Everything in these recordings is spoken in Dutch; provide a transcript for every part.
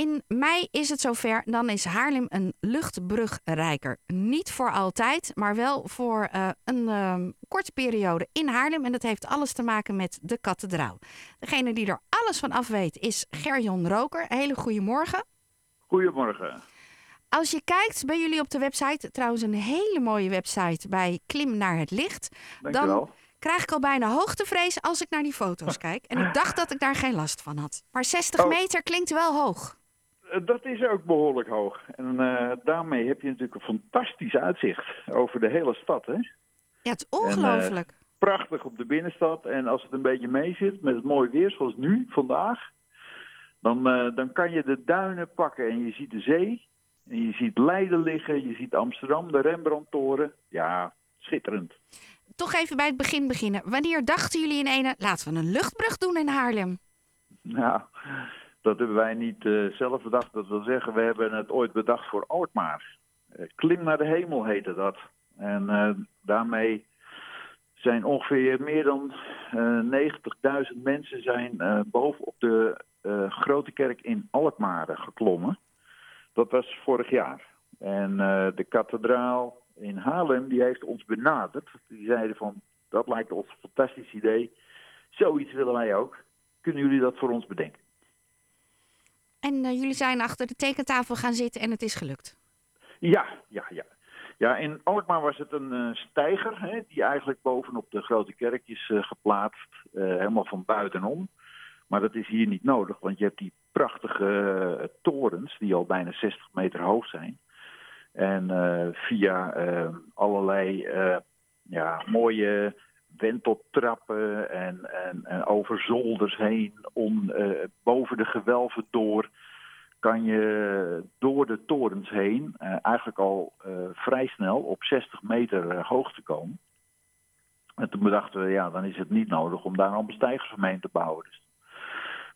In mei is het zover. Dan is Haarlem een luchtbrugrijker. Niet voor altijd, maar wel voor uh, een uh, korte periode in Haarlem. En dat heeft alles te maken met de kathedraal. Degene die er alles van af weet is Gerjon Roker. Hele goede morgen. Goedemorgen. Als je kijkt bij jullie op de website, trouwens een hele mooie website bij Klim naar het licht. Dan krijg ik al bijna hoogtevrees als ik naar die foto's kijk. En ik dacht dat ik daar geen last van had. Maar 60 meter klinkt wel hoog. Eh, dat is ook behoorlijk hoog. En uh, daarmee heb je natuurlijk een fantastisch uitzicht over de hele stad. Hè? Ja, het is ongelooflijk. En, uh, prachtig op de binnenstad. En als het een beetje mee zit met het mooie weer zoals nu, vandaag. Dan, dan kan je de duinen pakken en je ziet de zee. En je ziet Leiden liggen, je ziet Amsterdam, de Rembrandtoren. Ja, schitterend. Toch even bij het begin beginnen. Wanneer dachten jullie in ene, laten we een luchtbrug doen in Haarlem? Nou, dat hebben wij niet uh, zelf bedacht. Dat wil zeggen, we hebben het ooit bedacht voor Alkmaar. Uh, Klim naar de hemel heette dat. En uh, daarmee zijn ongeveer meer dan 90.000 mensen zijn bovenop de grote kerk in Alkmaar geklommen. Dat was vorig jaar. En de kathedraal in Haarlem die heeft ons benaderd. Die zeiden van, dat lijkt ons een fantastisch idee. Zoiets willen wij ook. Kunnen jullie dat voor ons bedenken? En uh, jullie zijn achter de tekentafel gaan zitten en het is gelukt? Ja, ja, ja. Ja, in Alkmaar was het een uh, steiger hè, die eigenlijk bovenop de grote kerk is uh, geplaatst. helemaal van buitenom. Maar dat is hier niet nodig, want je hebt die prachtige torens die al bijna 60 meter hoog zijn. En via allerlei ja, mooie wenteltrappen en, en, en over zolders heen, om, uh, boven de gewelven door, kan je door de torens heen uh, eigenlijk al uh, vrij snel op 60 meter hoogte komen. En toen bedachten we, ja, dan is het niet nodig om daar een stijgers omheen te bouwen. Dus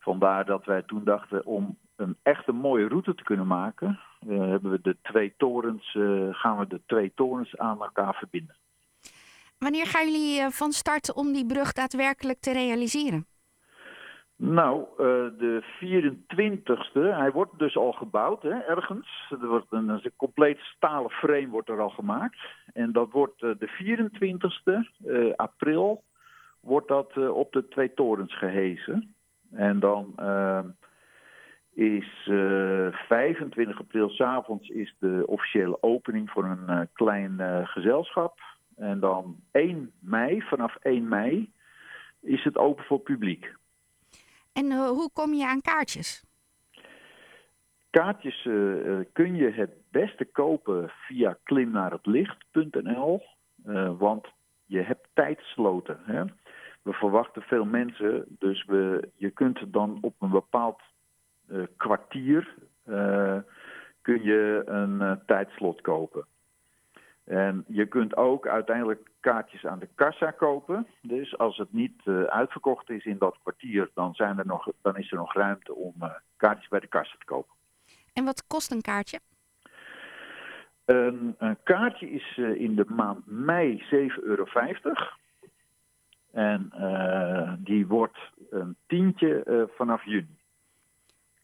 vandaar dat wij toen dachten, om een echt een mooie route te kunnen maken, hebben we de twee torens, gaan we de twee torens aan elkaar verbinden. Wanneer gaan jullie eh, van start om die brug daadwerkelijk te realiseren? Nou, uh, de 24ste, hij wordt dus al gebouwd hè, ergens. Er wordt een, een compleet stalen frame wordt er al gemaakt. En dat wordt uh, de 24ste uh, april wordt dat op de twee torens gehezen. En dan is 25 april s'avonds de officiële opening voor een klein gezelschap. En dan 1 mei, vanaf 1 mei, is het open voor publiek. En uh, hoe kom je aan kaartjes? Kaartjes uh, kun je het beste kopen via klimnaarhetlicht.nl, uh, want je hebt tijdsloten. Hè? We verwachten veel mensen, dus we, je kunt dan op een bepaald kwartier kun je een tijdslot kopen. En je kunt ook uiteindelijk kaartjes aan de kassa kopen. Dus als het niet uh, uitverkocht is in dat kwartier, dan, zijn er nog, dan is er nog ruimte om uh, kaartjes bij de kassa te kopen. En wat kost een kaartje? Een, een kaartje is uh, in de maand mei 7,50 euro. En die wordt een tientje vanaf juni.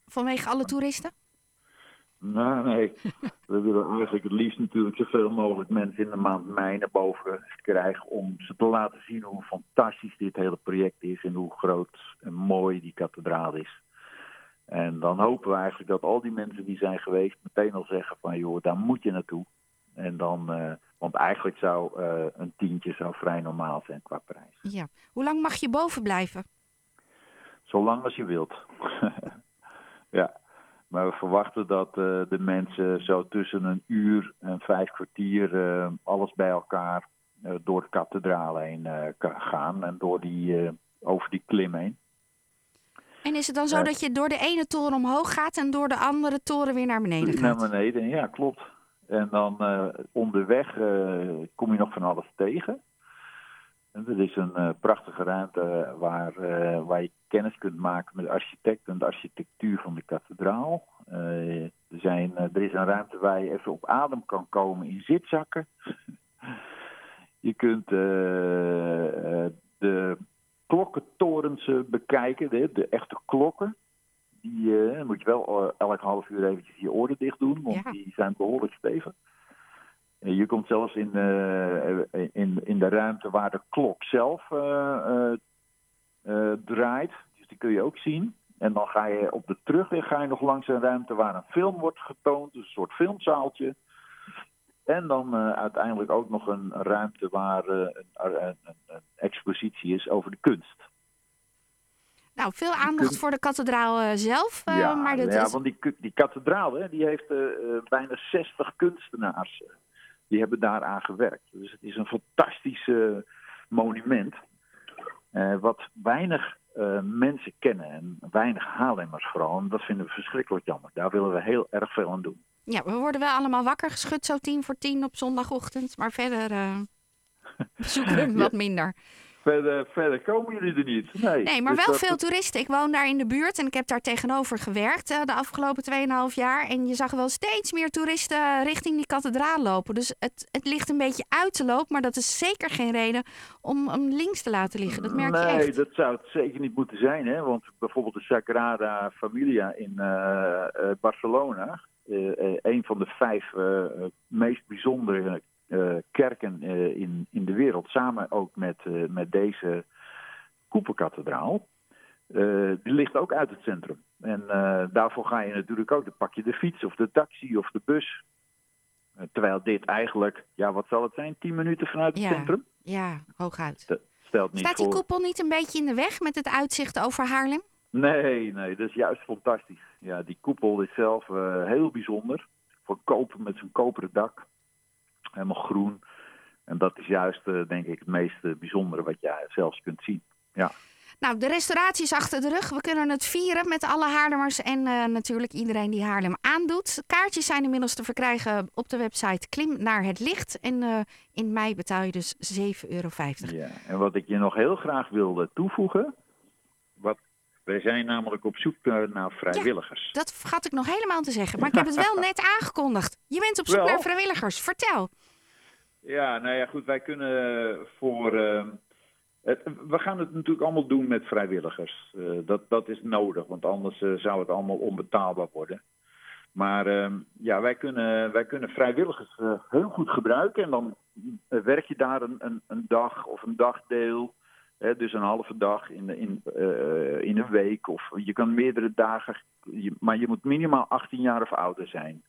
Vanwege alle toeristen? Nou, nee. We willen eigenlijk het liefst natuurlijk zoveel mogelijk mensen in de maand mei naar boven krijgen om ze te laten zien hoe fantastisch dit hele project is en hoe groot en mooi die kathedraal is. En dan hopen we eigenlijk dat al die mensen die zijn geweest meteen al zeggen van joh, daar moet je naartoe. En dan, uh, want eigenlijk zou uh, een tientje zou vrij normaal zijn qua prijs. Ja. Hoe lang mag je boven blijven? Zolang als je wilt. Maar we verwachten dat uh, de mensen zo tussen een uur en vijf kwartier uh, alles bij elkaar uh, door de kathedraal heen gaan en door die, over die klim heen. En is het dan zo dat je door de ene toren omhoog gaat en door de andere toren weer naar beneden gaat? Naar beneden, ja, klopt. En dan onderweg kom je nog van alles tegen. En er is een uh, prachtige ruimte waar, uh, waar je kennis kunt maken met de architect en de architectuur van de kathedraal. Uh, er, zijn, er is een ruimte waar je even op adem kan komen in zitzakken. je kunt de klokkentorens bekijken, de, de, echte klokken. Die eh, moet je wel eh, elk half uur eventjes je oren dicht doen, want Ja. die zijn behoorlijk stevig. En je komt zelfs in, eh, in, in de ruimte waar de klok zelf eh, eh, eh, draait. Dus die kun je ook zien. En dan ga je op de terugweg ga je nog langs een ruimte waar een film wordt getoond. Dus een soort filmzaaltje. En dan eh, uiteindelijk ook nog een ruimte waar eh, een, een, een, expositie is over de kunst. Nou, veel aandacht voor de kathedraal eh, zelf. eh, ja, maar dat ja, is... want die, die kathedraal hè, die heeft eh, eh, bijna 60 kunstenaars. Die hebben daaraan gewerkt. Dus het is een fantastisch monument. eh, wat weinig eh, mensen kennen. En weinig Haarlemmers vooral. En dat vinden we verschrikkelijk jammer. Daar willen we heel erg veel aan doen. Ja, we worden wel allemaal wakker geschud zo tien voor tien op zondagochtend. Maar verder eh, zoeken we hem wat minder. Verder, verder komen jullie er niet. Nee, Nee, maar Dus wel dat- veel toeristen. Ik woon daar in de buurt en ik heb daar tegenover gewerkt eh, de afgelopen 2,5 jaar. En je zag wel steeds meer toeristen richting die kathedraal lopen. Dus het, het ligt een beetje uit te lopen, maar dat is zeker geen reden om hem links te laten liggen. Dat merk je nee, echt. dat zou het zeker niet moeten zijn. Hè? Want bijvoorbeeld de Sagrada Familia in eh, eh, Barcelona, eh, eh, een van de vijf eh, eh, meest bijzondere eh, kerken eh, in, in de wereld, samen ook met, eh, met deze koepelkathedraal, eh, die ligt ook uit het centrum. En eh, daarvoor ga je natuurlijk ook, dan pak je de fiets of de taxi of de bus. Eh, terwijl dit eigenlijk, ja, wat zal het zijn, 10 minuten vanuit het Ja. centrum? Ja, hooguit. Dat stelt niet Staat die voor. koepel niet een beetje in de weg met het uitzicht over Haarlem? Nee, nee, dat is juist fantastisch. Ja, die koepel is zelf eh, heel bijzonder. Voor koper met zijn koperen dak. Helemaal groen. En dat is juist, eh, denk ik, het meest eh, bijzondere wat je zelfs kunt zien. Ja. Nou, de restauratie is achter de rug. We kunnen het vieren met alle Haarlemmers en eh, natuurlijk iedereen die Haarlem aandoet. Kaartjes zijn inmiddels te verkrijgen op de website Klim naar het licht. En in mei betaal je dus 7,50 euro. ja. En wat ik je nog heel graag wilde toevoegen. Wij zijn namelijk op zoek eh, naar vrijwilligers. Dat vergat ik nog helemaal te zeggen. Maar ik heb het wel net aangekondigd. Je bent op zoek Wel. naar vrijwilligers. Vertel. Ja, nou ja, goed, wij kunnen voor. eh, het, we gaan het natuurlijk allemaal doen met vrijwilligers. Eh, dat, dat is nodig, want anders eh, zou het allemaal onbetaalbaar worden. Maar eh, ja, wij kunnen, wij kunnen vrijwilligers heel goed gebruiken. En dan werk je daar een, een, een dag of een dagdeel. Dus een halve dag in, in, eh, in een week. Of je kan meerdere dagen. maar je moet minimaal 18 jaar of ouder zijn.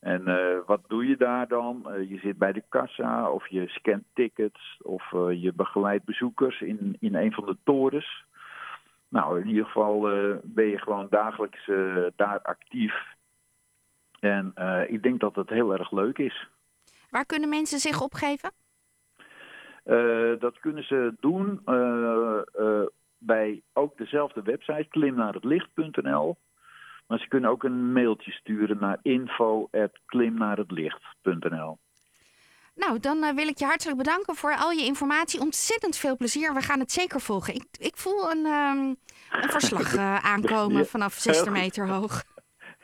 En eh, wat doe je daar dan? Eh, je zit bij de kassa of je scant tickets of je begeleidt bezoekers in, in een van de torens. Nou, in ieder geval ben je gewoon dagelijks daar actief. En ik denk dat het heel erg leuk is. Waar kunnen mensen zich opgeven? Eh, dat kunnen ze doen eh, eh, bij ook dezelfde website, klimnaarhetlicht.nl. Maar ze kunnen ook een mailtje sturen naar info.klimnaarhetlicht.nl. Nou, dan wil ik je hartelijk bedanken voor al je informatie. Ontzettend veel plezier. We gaan het zeker volgen. Ik, ik voel een, ehm, een verslag aankomen Ja, vanaf heel 60 goed. meter hoog.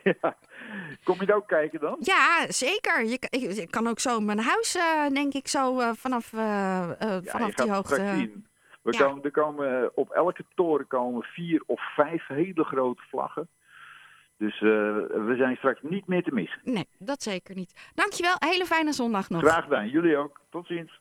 Ja. Kom je ook kijken dan? Ja, zeker. Je, ik, ik kan ook zo mijn huis, eh, denk ik, zo eh, vanaf, eh, vanaf die hoogte. We Ja. komen, er komen, op elke toren komen vier of vijf hele grote vlaggen. Dus we zijn straks niet meer te missen. Nee, dat zeker niet. Dankjewel. Hele fijne zondag nog. Graag gedaan. Jullie ook. Tot ziens.